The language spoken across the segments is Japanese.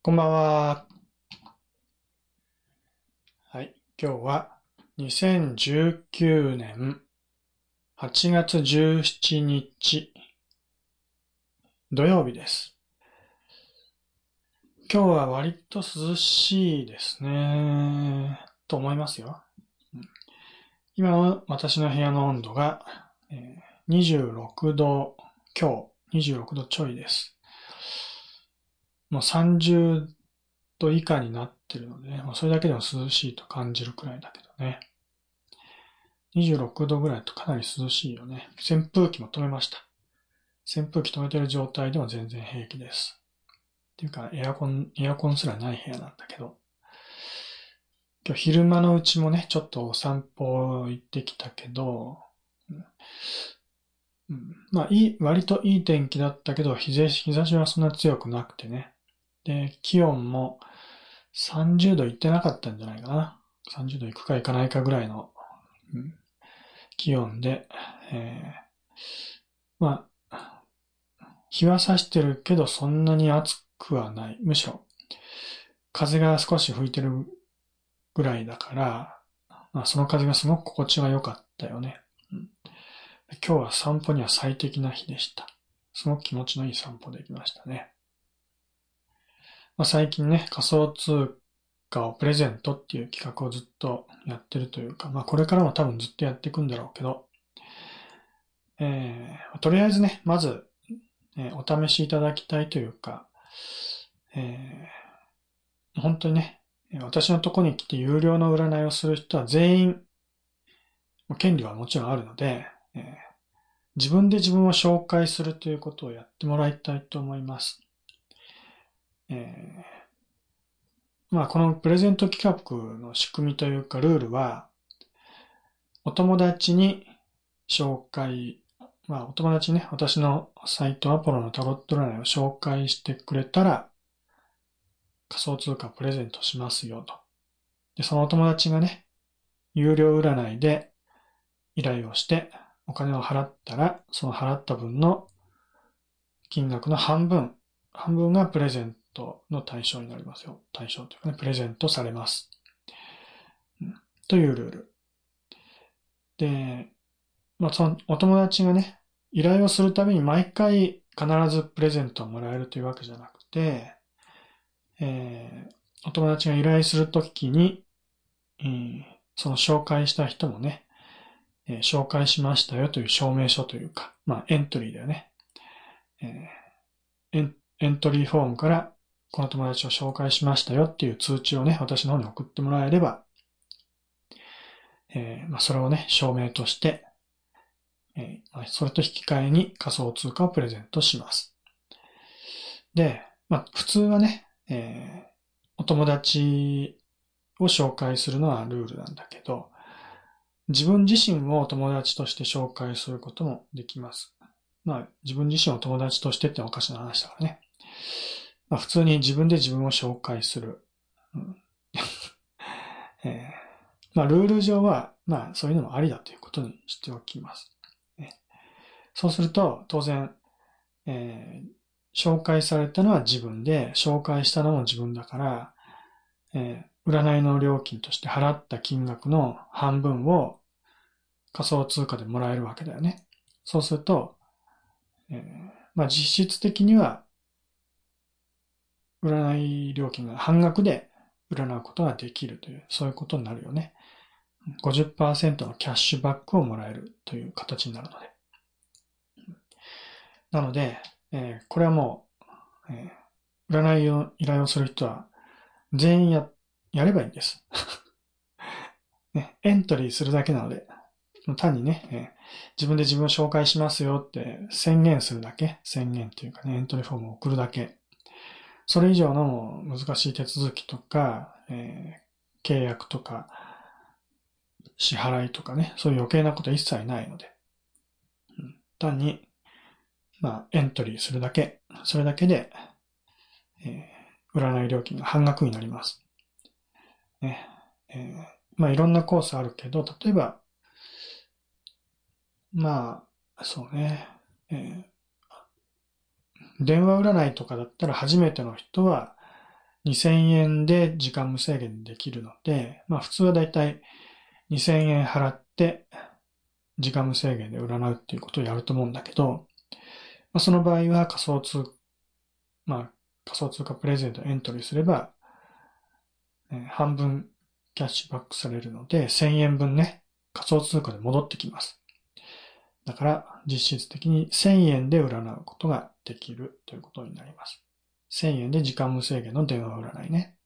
こんばんは。はい。今日は2019年8月17日土曜日です。今日は割と涼しいですね。と思いますよ。今は私の部屋の温度が26度今日26度ちょいです。もう30度以下になってるのでね、まあ、それだけでも涼しいと感じるくらいだけどね。26度ぐらいとかなり涼しいよね。扇風機も止めました。扇風機止めてる状態でも全然平気です。っていうか、エアコン、エアコンすらない部屋なんだけど。今日昼間のうちもね、ちょっとお散歩行ってきたけど、うん、まあいい、割といい天気だったけど、日差しはそんな強くなくてね。で、気温も30度いってなかったんじゃないかな。30度いくかいかないかぐらいの、うん、気温で、えー、まあ、日は差してるけどそんなに暑くはない。むしろ、風が少し吹いてるぐらいだから、まあ、その風がすごく心地が良かったよね、うん。今日は散歩には最適な日でした。すごく気持ちのいい散歩できましたね。まあ、最近ね、仮想通貨をプレゼントっていう企画をずっとやってるというか、まあこれからも多分ずっとやっていくんだろうけど、えー、とりあえずね、まず、えー、お試しいただきたいというか、えー、本当にね、私のとこに来て有料の占いをする人は全員、権利はもちろんあるので、えー、自分で自分を紹介するということをやってもらいたいと思います。えー、まあこのプレゼント企画の仕組みというかルールは、お友達に紹介、まあお友達ね、私のサイトアポロのタロット占いを紹介してくれたら、仮想通貨プレゼントしますよと。で、そのお友達がね、有料占いで依頼をしてお金を払ったら、その払った分の金額の半分、半分がプレゼントの対象になりますよ。対象というかね、プレゼントされます。うん、というルール。で、まあ、そのお友達がね、依頼をするたびに毎回必ずプレゼントをもらえるというわけじゃなくて、えー、お友達が依頼するときに、えー、その紹介した人もね、えー、紹介しましたよという証明書というか、まあエントリーだよね。えー、エントリーフォームからこの友達を紹介しましたよっていう通知をね、私の方に送ってもらえれば、えー、まあ、それをね、証明として、えー、それと引き換えに仮想通貨をプレゼントします。で、まあ、普通はね、えー、お友達を紹介するのはルールなんだけど、自分自身を友達として紹介することもできます。まあ、自分自身を友達としてっておかしな話だからね。まあ、普通に自分で自分を紹介する。うん えー、まあ、ルール上は、まあ、そういうのもありだということにしておきます。ね、そうすると、当然、えー、紹介されたのは自分で、紹介したのも自分だから、えー、占いの料金として払った金額の半分を仮想通貨でもらえるわけだよね。そうすると、えー、まあ実質的には占い料金が半額で占うことができるという、そういうことになるよね。50%のキャッシュバックをもらえるという形になるので。なので、えー、これはもう、えー、占いを依頼をする人は全員や、やればいいんです。ね、エントリーするだけなので、単にね、えー、自分で自分を紹介しますよって宣言するだけ、宣言というかね、エントリーフォームを送るだけそれ以上の難しい手続きとか、えー、契約とか、支払いとかね、そういう余計なことは一切ないので、うん、単に、まあ、エントリーするだけ、それだけで、えー、占い料金が半額になります。ね。えー、まあ、いろんなコースあるけど、例えば、まあ、そうね、えー、電話占いとかだったら初めての人は、2000円で時間無制限できるので、まあ普通はだいたい2000円払って時間無制限で占うっていうことをやると思うんだけど、まあ、その場合は仮想通、まあ仮想通貨プレゼントエントリーすれば、えー、半分キャッシュバックされるので、1000円分ね、仮想通貨で戻ってきます。だから、実質的に1000円で占うことができるということになります。1000円で時間無制限の電話占いね。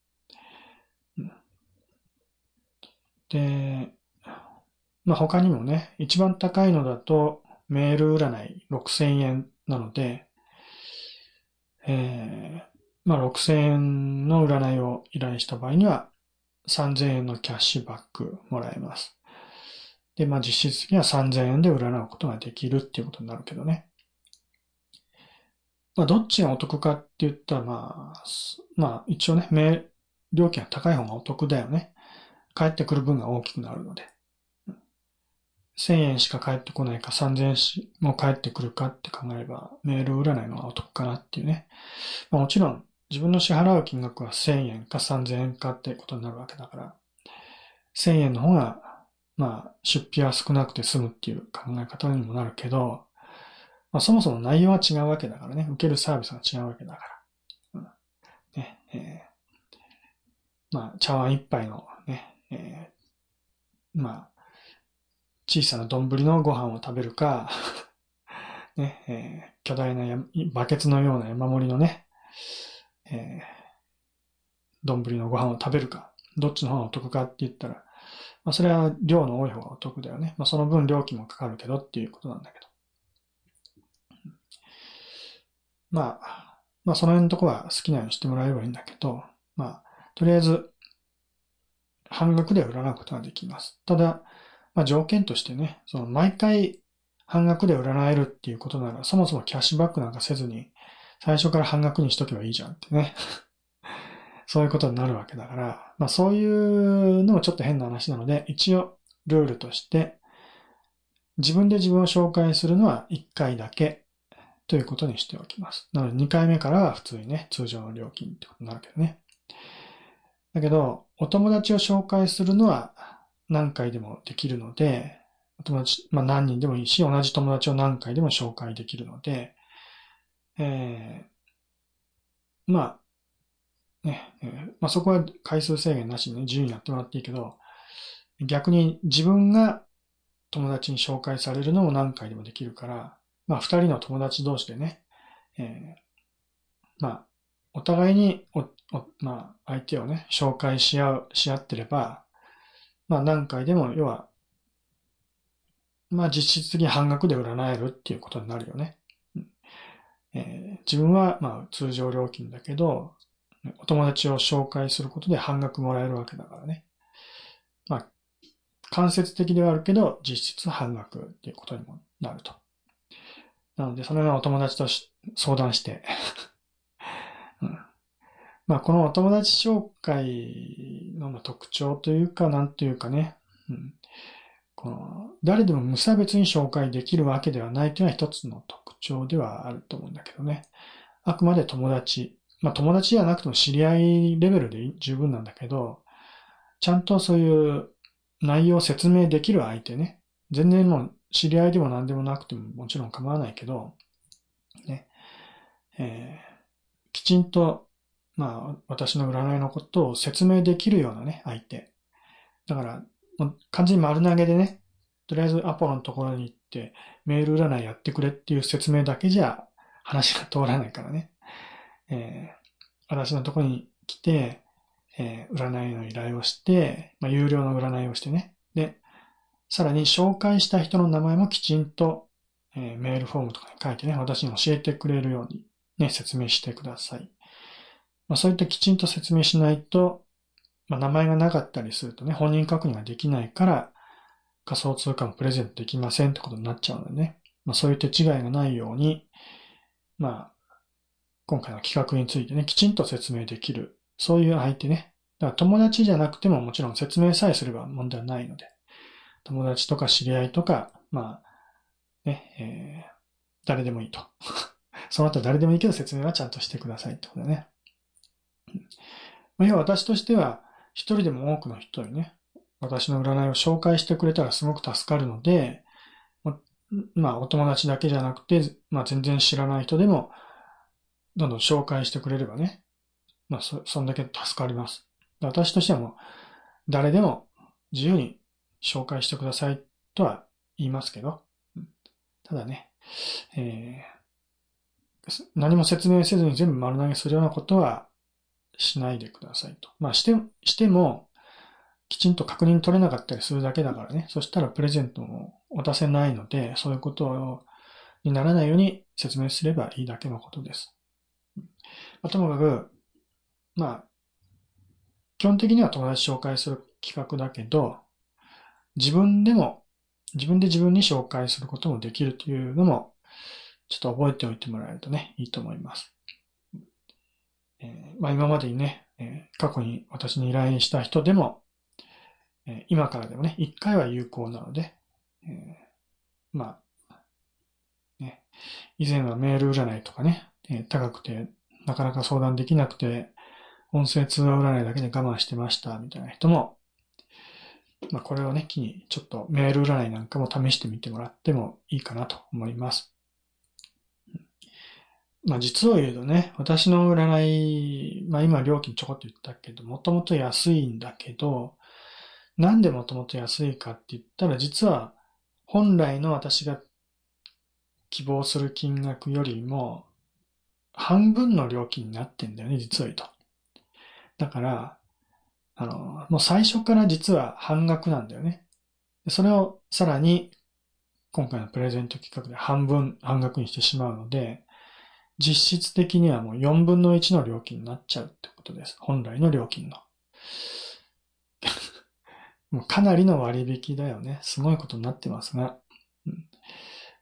で、まあ、他にもね、一番高いのだとメール占い6000円なので、えー、まあ、6000円の占いを依頼した場合には3000円のキャッシュバックもらえます。で、まあ実質的には3000円で占うことができるっていうことになるけどね。まあどっちがお得かって言ったらまあ、まあ一応ね、料金が高い方がお得だよね。帰ってくる分が大きくなるので。1000円しか返ってこないか3000円も返ってくるかって考えればメール占いの方がお得かなっていうね。まあ、もちろん自分の支払う金額は1000円か3000円かってことになるわけだから、1000円の方がまあ、出費は少なくて済むっていう考え方にもなるけど、まあ、そもそも内容は違うわけだからね、受けるサービスが違うわけだから。うん、ねえー、まあ、茶碗一杯のね、えー、まあ、小さな丼のご飯を食べるか、ね、えー、巨大なバケツのような山盛りのね、えー、丼のご飯を食べるか、どっちの方がお得かって言ったら、まあ、それは量の多い方がお得だよね。まあ、その分料金もかかるけどっていうことなんだけど。まあ、まあ、その辺のとこは好きなようにしてもらえればいいんだけど、まあ、とりあえず、半額で占うことができます。ただ、まあ、条件としてね、その毎回半額で占えるっていうことなら、そもそもキャッシュバックなんかせずに、最初から半額にしとけばいいじゃんってね。そういうことになるわけだから、まあそういうのもちょっと変な話なので、一応ルールとして、自分で自分を紹介するのは1回だけということにしておきます。なので2回目からは普通にね、通常の料金ってことになるけどね。だけど、お友達を紹介するのは何回でもできるので、お友達、まあ何人でもいいし、同じ友達を何回でも紹介できるので、えー、まあ、ね、えー、まあ、そこは回数制限なしにね、自由にやってもらっていいけど、逆に自分が友達に紹介されるのも何回でもできるから、まあ、二人の友達同士でね、えー、まあ、お互いにお、お、まあ、相手をね、紹介し合う、し合ってれば、まあ、何回でも、要は、まあ、実質的に半額で占えるっていうことになるよね。えー、自分は、まあ、通常料金だけど、お友達を紹介することで半額もらえるわけだからね。まあ、間接的ではあるけど、実質半額っていうことにもなると。なので、そのようなお友達と相談して うん、まあ、このお友達紹介の特徴というか、なんというかね、うん、この誰でも無差別に紹介できるわけではないというのは一つの特徴ではあると思うんだけどね。あくまで友達まあ友達じゃなくても知り合いレベルで十分なんだけど、ちゃんとそういう内容を説明できる相手ね。全然もう知り合いでも何でもなくてももちろん構わないけど、ね。えー、きちんと、まあ私の占いのことを説明できるようなね、相手。だから、もう完全に丸投げでね、とりあえずアポロのところに行ってメール占いやってくれっていう説明だけじゃ話が通らないからね。えー、私のとこに来て、えー、占いの依頼をして、まあ、有料の占いをしてね。で、さらに紹介した人の名前もきちんと、えー、メールフォームとかに書いてね、私に教えてくれるようにね、説明してください。まあ、そういったきちんと説明しないと、まあ、名前がなかったりするとね、本人確認ができないから、仮想通貨もプレゼントできませんってことになっちゃうのでね。まあ、そういう手違いがないように、まあ、今回の企画についてね、きちんと説明できる。そういう相手ね。だから友達じゃなくてももちろん説明さえすれば問題はないので、友達とか知り合いとか、まあ、ね、えー、誰でもいいと。その後誰でもいいけど説明はちゃんとしてくださいってことだね。ま、要は私としては、一人でも多くの人にね、私の占いを紹介してくれたらすごく助かるので、まあ、お友達だけじゃなくて、まあ、全然知らない人でも、どんどん紹介してくれればね、まあ、そ、そんだけ助かります。私としてはもう、誰でも自由に紹介してくださいとは言いますけど、ただね、えー、何も説明せずに全部丸投げするようなことはしないでくださいと。まあ、して、しても、きちんと確認取れなかったりするだけだからね。そしたらプレゼントも渡せないので、そういうことにならないように説明すればいいだけのことです。まあ、ともかく、まあ、基本的には友達紹介する企画だけど、自分でも、自分で自分に紹介することもできるというのも、ちょっと覚えておいてもらえるとね、いいと思います。えー、まあ今までにね、えー、過去に私に依頼した人でも、え今からでもね、一回は有効なので、えー、まあ、ね、以前はメール占いとかね、え、高くて、なかなか相談できなくて、音声通話占いだけで我慢してました、みたいな人も、まあこれをね、機にちょっとメール占いなんかも試してみてもらってもいいかなと思います。まあ実を言うとね、私の占い、まあ今料金ちょこっと言ったけど、もともと安いんだけど、なんでもともと安いかって言ったら、実は本来の私が希望する金額よりも半分の料金になってんだよね、実は言うと。だから、あの、もう最初から実は半額なんだよね。それをさらに今回のプレゼント企画で半分、半額にしてしまうので、実質的にはもう4分の1の料金になっちゃうってことです。本来の料金の。もうかなりの割引だよね。すごいことになってますが。うん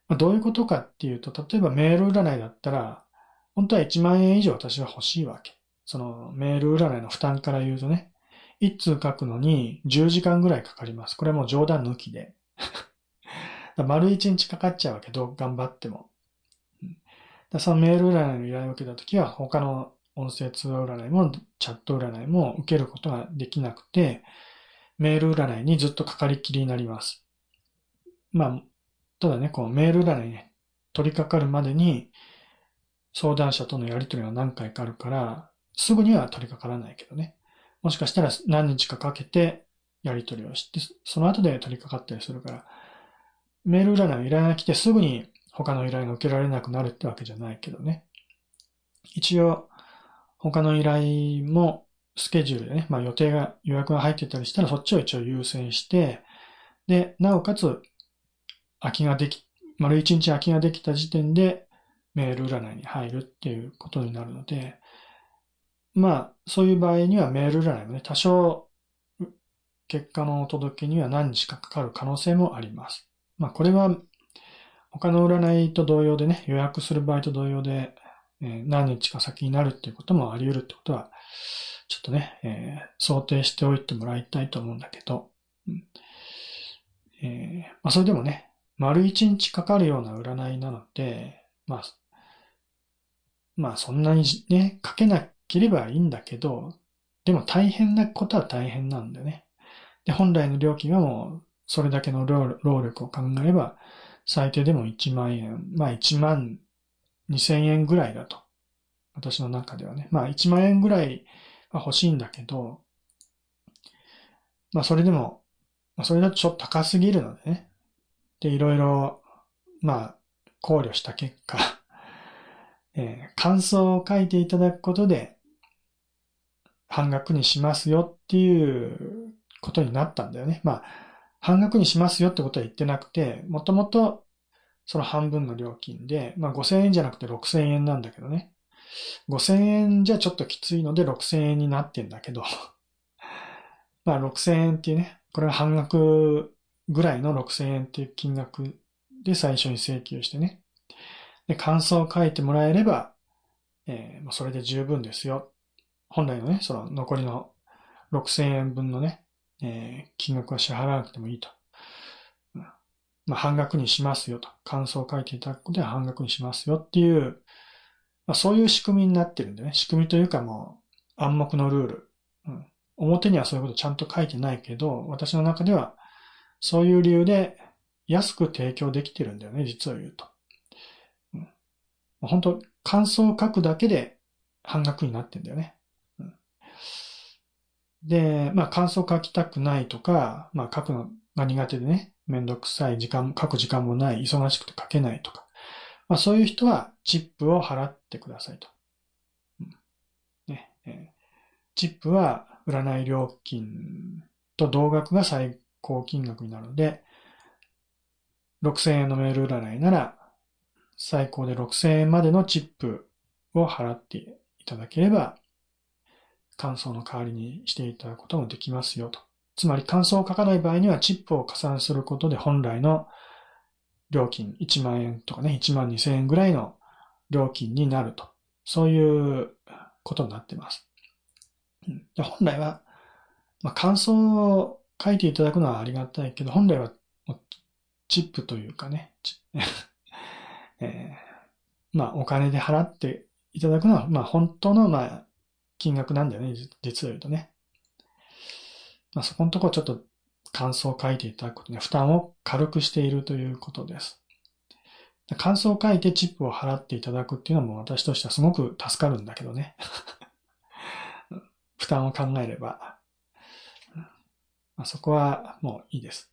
ま、どういうことかっていうと、例えばメール占いだったら、本当は1万円以上私は欲しいわけ。そのメール占いの負担から言うとね、1通書くのに10時間ぐらいかかります。これもう冗談抜きで。丸1日かかっちゃうわけ、どう頑張っても。そのメール占いの依頼を受けたときは、他の音声通話占いもチャット占いも受けることができなくて、メール占いにずっとかかりきりになります。まあ、ただね、このメール占いね、取り掛かるまでに相談者とのやりとりが何回かあるから、すぐには取り掛からないけどね。もしかしたら何日かかけてやりとりをして、その後で取り掛かったりするから、メール占いの依頼が来てすぐに他の依頼が受けられなくなるってわけじゃないけどね。一応、他の依頼もスケジュールでね、まあ予定が、予約が入ってたりしたらそっちを一応優先して、で、なおかつ、空きができ、丸一日空きができた時点でメール占いに入るっていうことになるので、まあ、そういう場合にはメール占いもね、多少、結果のお届けには何日かかかる可能性もあります。まあ、これは、他の占いと同様でね、予約する場合と同様で、え、何日か先になるっていうこともあり得るってことは、ちょっとね、えー、想定しておいてもらいたいと思うんだけど、うんえー、まあ、それでもね、丸一日かかるような占いなので、まあ、まあそんなにね、かけなければいいんだけど、でも大変なことは大変なんだよね。で、本来の料金はもう、それだけの労力を考えれば、最低でも1万円、まあ1万2千円ぐらいだと。私の中ではね。まあ1万円ぐらいは欲しいんだけど、まあそれでも、まあそれだとちょっと高すぎるのでね。で、いろいろ、まあ、考慮した結果えー、感想を書いていただくことで、半額にしますよっていうことになったんだよね。まあ、半額にしますよってことは言ってなくて、もともとその半分の料金で、まあ5000円じゃなくて6000円なんだけどね。5000円じゃちょっときついので6000円になってんだけど、まあ6000円っていうね、これは半額ぐらいの6000円っていう金額で最初に請求してね。で、感想を書いてもらえれば、えー、それで十分ですよ。本来のね、その残りの6000円分のね、えー、金額は支払わなくてもいいと。まあ、半額にしますよと。感想を書いていただくことで半額にしますよっていう、まあ、そういう仕組みになってるんでね。仕組みというかもう、暗黙のルール。うん。表にはそういうことちゃんと書いてないけど、私の中ではそういう理由で安く提供できてるんだよね、実を言うと。本当感想を書くだけで半額になってんだよね。で、まあ感想書きたくないとか、まあ書くのが苦手でね、めんどくさい時間、書く時間もない、忙しくて書けないとか。まあそういう人はチップを払ってくださいと。うんねえー、チップは占い料金と同額が最高金額になるので、6000円のメール占いなら、最高で6000円までのチップを払っていただければ、感想の代わりにしていただくこともできますよと。つまり感想を書かない場合にはチップを加算することで本来の料金1万円とかね、1万2000円ぐらいの料金になると。そういうことになってます。本来は、まあ、感想を書いていただくのはありがたいけど、本来はチップというかね、えー、まあお金で払っていただくのは、まあ本当のまあ金額なんだよね、実を言うとね。まあそこのとこちょっと感想を書いていただくことね、負担を軽くしているということです。感想を書いてチップを払っていただくっていうのも私としてはすごく助かるんだけどね。負担を考えれば。まあ、そこはもういいです。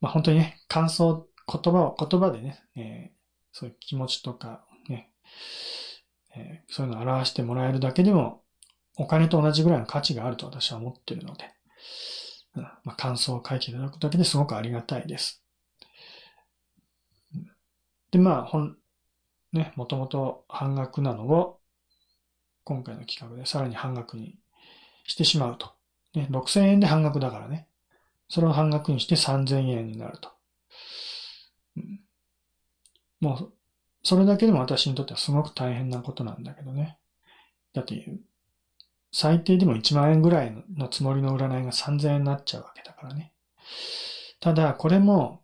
まあ、本当にね、感想、言葉を、言葉でね、え、そういう気持ちとかね、えー、そういうのを表してもらえるだけでも、お金と同じぐらいの価値があると私は思ってるので、うん、まあ、感想を書いていただくだけですごくありがたいです。で、まあ、本、ね、もともと半額なのを、今回の企画でさらに半額にしてしまうと。ね、6000円で半額だからね。それを半額にして3000円になると。もう、それだけでも私にとってはすごく大変なことなんだけどね。だって、最低でも1万円ぐらいのつもりの占いが3000円になっちゃうわけだからね。ただ、これも、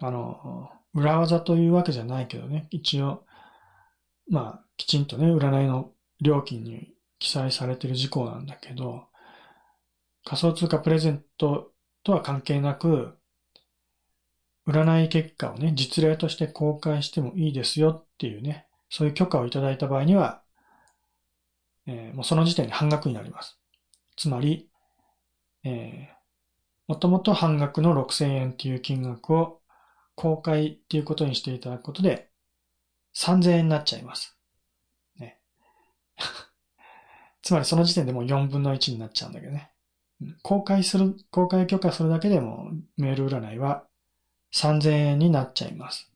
あの、裏技というわけじゃないけどね、一応、まあ、きちんとね、占いの料金に記載されてる事項なんだけど、仮想通貨プレゼントとは関係なく、占い結果をね、実例として公開してもいいですよっていうね、そういう許可をいただいた場合には、えー、もうその時点で半額になります。つまり、えー、もともと半額の6000円っていう金額を公開っていうことにしていただくことで、3000円になっちゃいます。ね。つまりその時点でもう4分の1になっちゃうんだけどね。公開する、公開許可するだけでもメール占いは3000円になっちゃいます。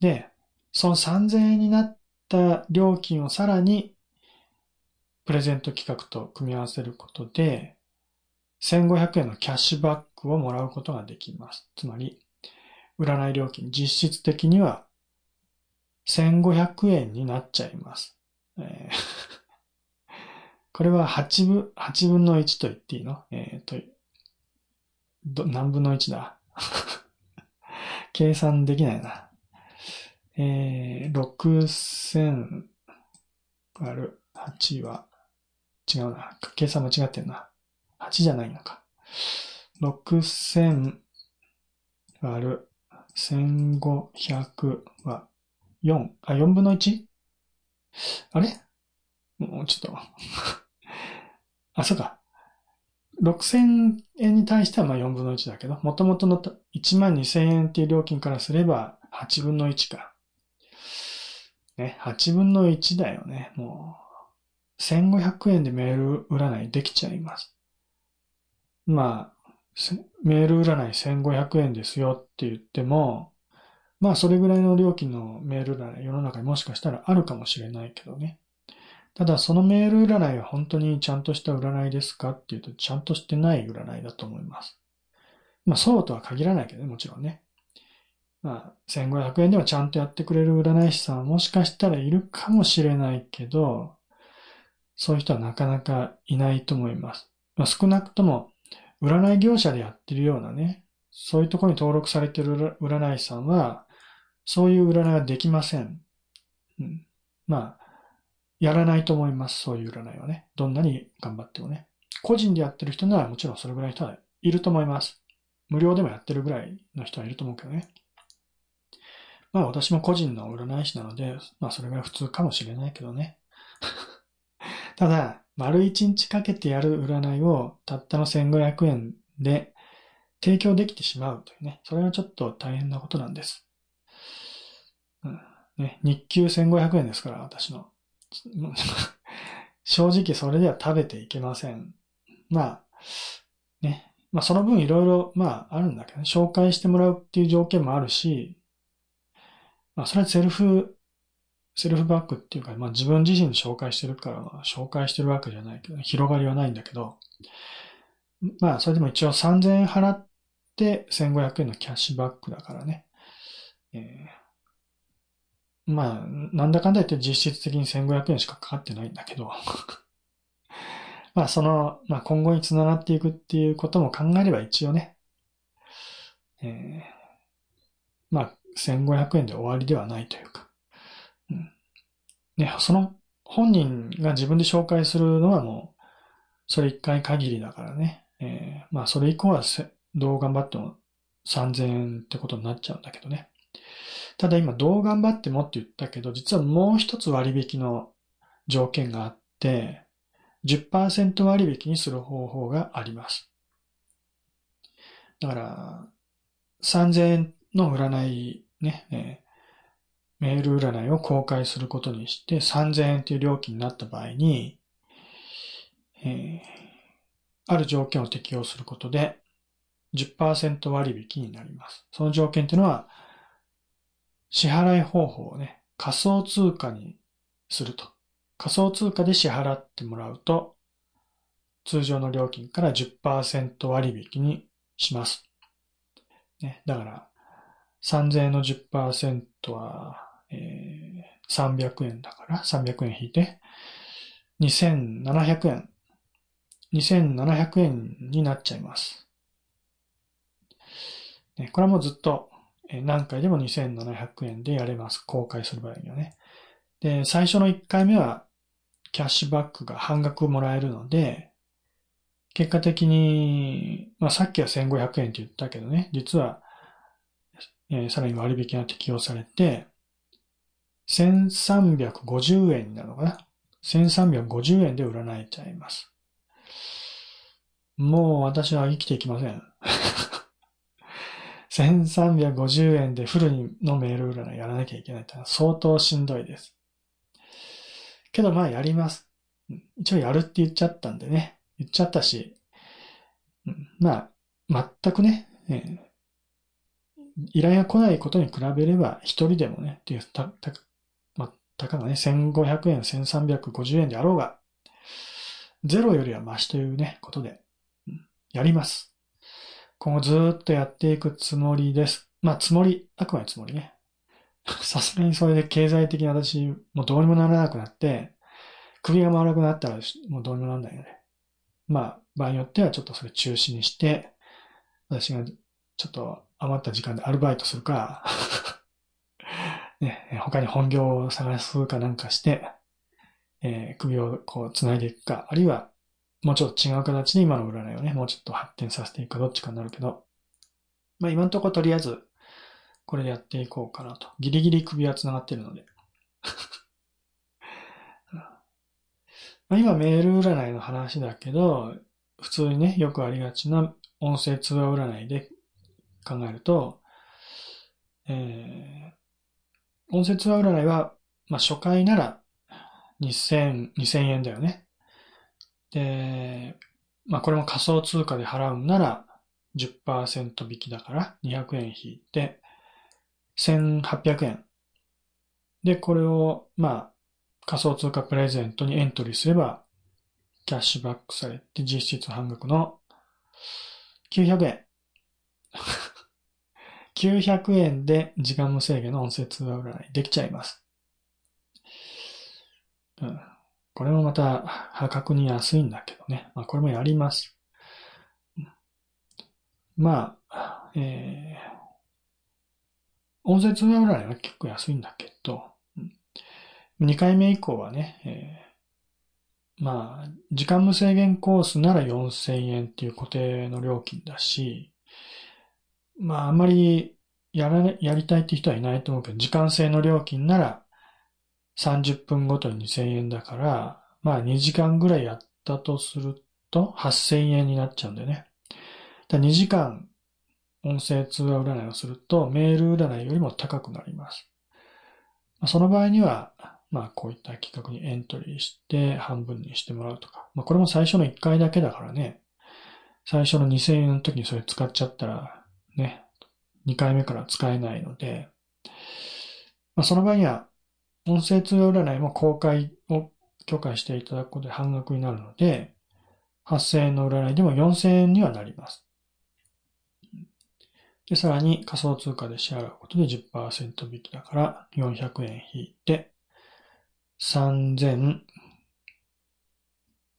で、その3000円になった料金をさらにプレゼント企画と組み合わせることで、1500円のキャッシュバックをもらうことができます。つまり、占い料金、実質的には1500円になっちゃいます。えー これは8分、8分の1と言っていいの？えー、と、何分の1だ？計算できないな。えー、6000割る8は、違うな。計算間違ってんな。8じゃないのか。6000割る1500は4、あ、4分の 1? あれ？もうちょっと あ、そうか。6000円に対してはまあ4分の1だけど、元々の1万2000円っていう料金からすれば8分の1か。ね、8分の1だよね。もう、1500円でメール占いできちゃいます。まあ、メール占い1500円ですよって言っても、まあそれぐらいの料金のメール占い世の中にもしかしたらあるかもしれないけどね。ただそのメール占いは本当にちゃんとした占いですかっていうと、ちゃんとしてない占いだと思います。まあそうとは限らないけどね、もちろんね。まあ1500円ではちゃんとやってくれる占い師さんはもしかしたらいるかもしれないけど、そういう人はなかなかいないと思います。まあ、少なくとも占い業者でやってるようなね、そういうところに登録されてる占い師さんは、そういう占いはできません。うん、まあ、やらないと思います。そういう占いはね。どんなに頑張ってもね。個人でやってる人ならもちろんそれぐらいの人はいると思います。無料でもやってるぐらいの人はいると思うけどね。まあ私も個人の占い師なので、まあそれが普通かもしれないけどね。ただ、丸一日かけてやる占いをたったの1500円で提供できてしまうというね。それはちょっと大変なことなんです。うんね、日給1500円ですから、私の。正直それでは食べていけません。まあ、ね。まあその分いろいろ、まああるんだけどね。紹介してもらうっていう条件もあるし、まあそれはセルフ、セルフバックっていうか、まあ自分自身で紹介してるから、紹介してるわけじゃないけど、広がりはないんだけど、まあそれでも一応3000円払って1500円のキャッシュバックだからね。えーまあ、なんだかんだ言って実質的に1500円しかかかってないんだけど まあ、その、まあ、今後につながっていくっていうことも考えれば一応ね、えー、まあ、1500円で終わりではないというか、うん。ね、その本人が自分で紹介するのはもう、それ一回限りだからね、えー、まあ、それ以降はどう頑張っても3000円ってことになっちゃうんだけどね。ただ今どう頑張ってもって言ったけど、実はもう一つ割引の条件があって、10%割引にする方法があります。だから、3000円の占いね、えー、メール占いを公開することにして3000円という料金になった場合に、えー、ある条件を適用することで10%割引になります。その条件というのは、支払い方法をね、仮想通貨にすると。仮想通貨で支払ってもらうと、通常の料金から10%割引にします。ね、だから、3000円の10%は、えー、300円だから、300円引いて、2700円。2700円になっちゃいます。ね、これはもうずっと何回でも2700円でやれます。公開する場合にはね。で、最初の1回目はキャッシュバックが半額もらえるので、結果的に、まあさっきは1500円って言ったけどね、実は、えー、さらに割引が適用されて、1350円になるのかな ?1350 円で占えちゃいます。もう私は生きていきません。1350円でフルのメール占いやらなきゃいけないってのは相当しんどいです。けどまあやります。一応やるって言っちゃったんでね。言っちゃったし、まあ、全くね、えー、依頼が来ないことに比べれば一人でもね、っていう、た、た、まあ、たかがね、1500円、1350円であろうが、ゼロよりはマシというね、ことで、やります。今後ずっとやっていくつもりです。まあ、つもり、あくまでつもりね。さすがにそれで経済的に私、もうどうにもならなくなって、首が回らなくなったらもうどうにもならないよね。まあ、場合によってはちょっとそれ中止にして、私がちょっと余った時間でアルバイトするか ね、他に本業を探すかなんかして、えー、首をこう繋いでいくか、あるいはもうちょっと違う形で今の占いをね、もうちょっと発展させていくかどっちかになるけど、まあ今のところとりあえず、これでやっていこうかなと。ギリギリ首は繋がってるので。まあ今メール占いの話だけど、普通にね、よくありがちな音声通話占いで考えると、えー、音声通話占いは、まあ初回なら2000、2000円だよね。で、まあこれも仮想通貨で払うなら10%引きだから200円引いて1800円。で、これをまあ仮想通貨プレゼントにエントリーすればキャッシュバックされて実質半額の900円。900円で時間無制限の音声通話占いできちゃいます。うんこれもまた破格に安いんだけどね。まあ、これもやります。まあ、えー、音声通話占いは結構安いんだけど、2回目以降はね、えー、まあ、時間無制限コースなら4000円っていう固定の料金だし、まあ、あんまりやら、やりたいって人はいないと思うけど、時間制の料金なら30分ごとに2000円だから、まあ2時間ぐらいやったとすると8000円になっちゃうんだよね。だ2時間音声通話占いをするとメール占いよりも高くなります。その場合には、まあこういった企画にエントリーして半分にしてもらうとか。まあこれも最初の1回だけだからね。最初の2000円の時にそれ使っちゃったらね、2回目から使えないので、まあ、その場合には音声通話占いも公開を許可していただくことで半額になるので、8000円の占いでも4000円にはなります。で、さらに仮想通貨で支払うことで10%引きだから400円引いて、3000、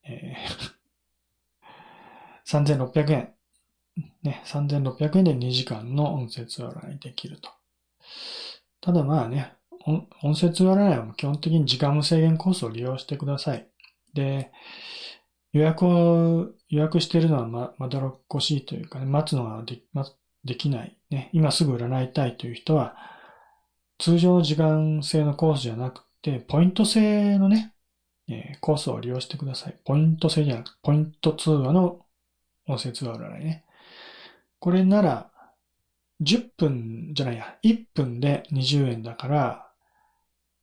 えー、3600円。ね、3600円で2時間の音声通話占いできると。ただまあね、音声通話占いは基本的に時間無制限コースを利用してください。で、予約を、予約しているのはま、まだろっこしいというかね、待つのがで、ま、できない。ね、今すぐ占いたいという人は、通常の時間制のコースじゃなくて、ポイント制のね、えー、コースを利用してください。ポイント制じゃなくて、ポイント通話の音声通話占いね。これなら、10分じゃないや、1分で20円だから、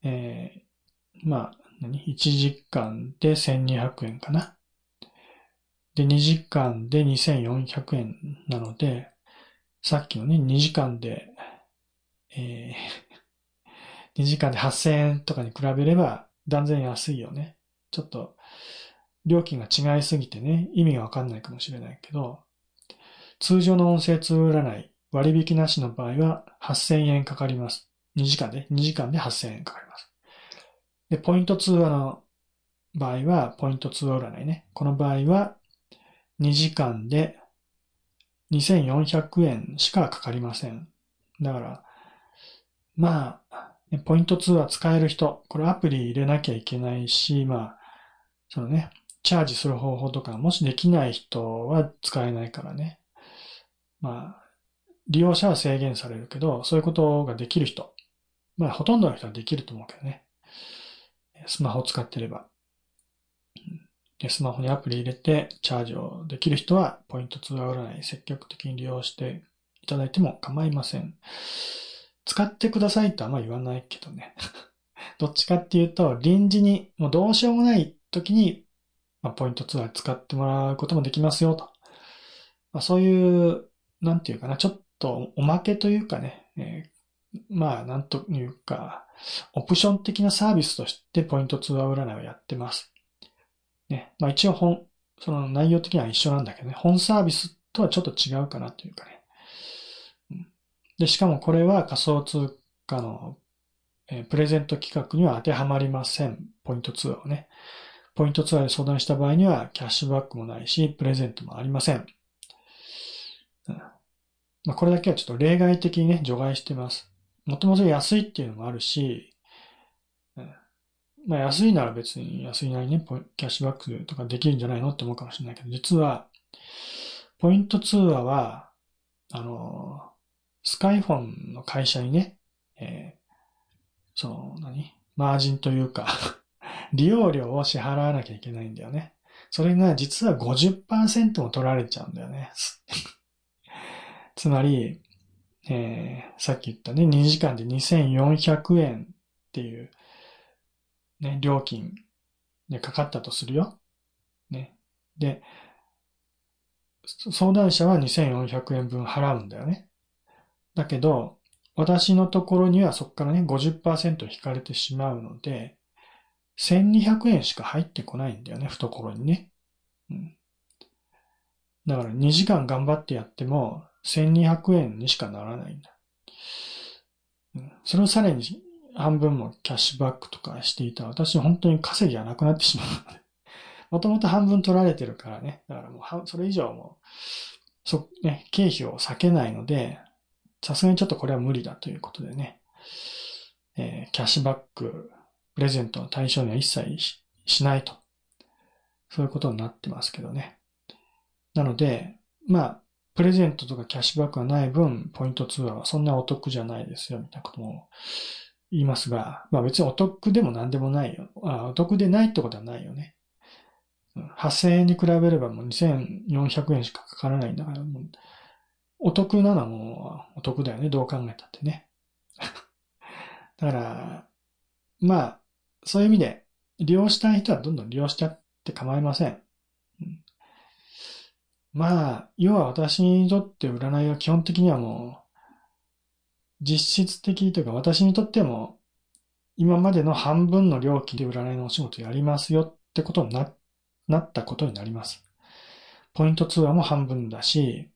えー、まあ、何 ?1 時間で1200円かな。で、2時間で2400円なので、さっきのね、2時間で、えー、2時間で8000円とかに比べれば断然安いよね。ちょっと、料金が違いすぎてね、意味がわかんないかもしれないけど、通常の音声通占い、割引なしの場合は8000円かかります。2時間で、2時間で8000円かかります。で、ポイント通話の場合は、ポイント通話占いね。この場合は、2時間で2400円しかかかりません。だから、まあ、ポイント通話使える人、これアプリ入れなきゃいけないし、まあ、そのね、チャージする方法とか、もしできない人は使えないからね。まあ、利用者は制限されるけど、そういうことができる人。まあ、ほとんどの人はできると思うけどね。スマホを使ってれば。で、スマホにアプリ入れてチャージをできる人は、ポイント通話占い積極的に利用していただいても構いません。使ってくださいとはあんま言わないけどね。どっちかっていうと、臨時に、もうどうしようもない時に、まあ、ポイントツアー使ってもらうこともできますよと。まあ、そういうなんていうかな、ちょっとおまけというかね、えー、まあ、なんというか、オプション的なサービスとしてポイント通話占いをやってます。ね。まあ一応本、その内容的には一緒なんだけどね、本サービスとはちょっと違うかなというかね。で、しかもこれは仮想通貨の、え、プレゼント企画には当てはまりません。ポイント通話をね。ポイントツアーで相談した場合にはキャッシュバックもないし、プレゼントもありません。まあ、これだけはちょっと例外的にね、除外してます。もともと安いっていうのもあるし、まあ安いなら別に安いなりね、キャッシュバックとかできるんじゃないのって思うかもしれないけど、実は、ポイント通話は、あの、スカイフォンの会社にね、えー、その、何？マージンというか 利用料を支払わなきゃいけないんだよね。それが実は50%も取られちゃうんだよね。つまり、えー、さっき言ったね、2時間で2400円っていう、ね、料金でかかったとするよ。ね。で、相談者は2400円分払うんだよね。だけど、私のところにはそこからね、50%引かれてしまうので、1200円しか入ってこないんだよね、懐にね。うん。だから2時間頑張ってやっても、1200円にしかならないんだ。それをさらに半分もキャッシュバックとかしていた私本当に稼ぎがなくなってしまうので。もともと半分取られてるからね。だからもう、それ以上も、そ、ね、経費を避けないので、さすがにちょっとこれは無理だということでね。えー、キャッシュバックプレゼントの対象には一切ししないと。そういうことになってますけどね。なので、まあ、プレゼントとかキャッシュバックがない分、ポイント通話はそんなお得じゃないですよ、みたいなことも言いますが、まあ別にお得でも何でもないよ。あお得でないってことはないよね。8000円に比べればもう2400円しかかからないんだから、もうお得なのもうお得だよね、どう考えたってね。だから、まあ、そういう意味で、利用したい人はどんどん利用しちゃって構いませ。ん、まあ、要は私にとって占いは基本的にはもう、実質的というか私にとっても、今までの半分の料金で占いのお仕事やりますよってことにななったことになります。ポイント通話も半分だし、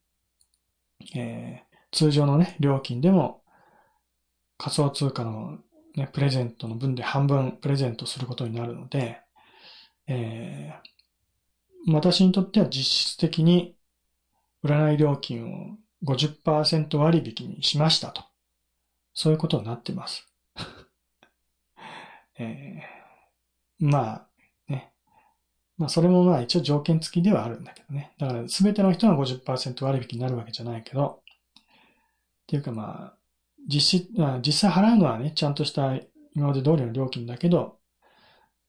えー、通常のね、料金でも仮想通貨のね、プレゼントの分で半分プレゼントすることになるので、えー、私にとっては実質的に占い料金を50%割引にしましたと。そういうことになってます。えー、まあ、ね。まあ、それもまあ一応条件付きではあるんだけどね。だから全ての人が50%割引になるわけじゃないけど、っていうかまあ、実質、実際払うのはね、ちゃんとした今まで通りの料金だけど、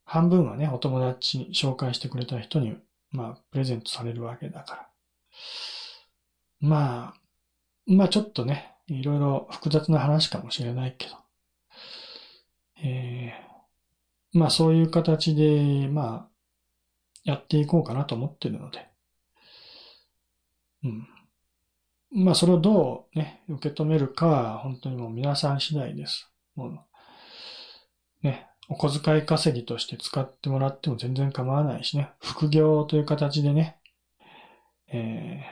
半分はね、お友達に紹介してくれた人に、まあ、プレゼントされるわけだから。まあ、まあちょっとね、いろいろ複雑な話かもしれないけど、えー、まあそういう形で、まあ、やっていこうかなと思ってるので、うん。まあそれをどうね、受け止めるかは本当にもう皆さん次第です。も、お小遣い稼ぎとして使ってもらっても全然構わないしね、副業という形でね、え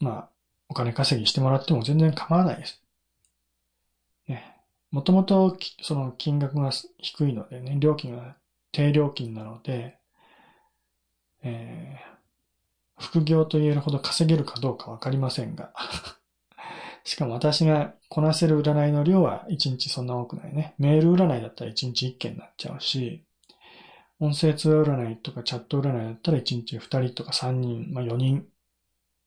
ー、まあ、お金稼ぎしてもらっても全然構わないです。ね、もともとその金額が低いのでね、料金が低料金なので、えー、副業と言えるほど稼げるかどうかわかりませんが。しかも私がこなせる占いの量は1日そんな多くないね。メール占いだったら1日1件になっちゃうし、音声通話占いとかチャット占いだったら1日2人とか3人、まあ4人。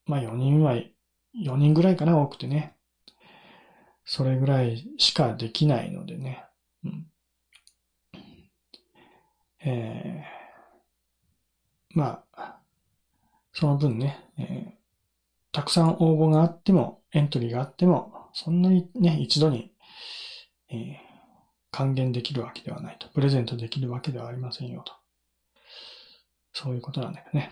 まあ4人は、4人ぐらいかな、多くてね。それぐらいしかできないのでね。うん、えー、まあ、その分ね、えー、たくさん応募があっても、エントリーがあっても、そんなにね、一度に、えー、還元できるわけではないと。プレゼントできるわけではありませんよと。そういうことなんだよね。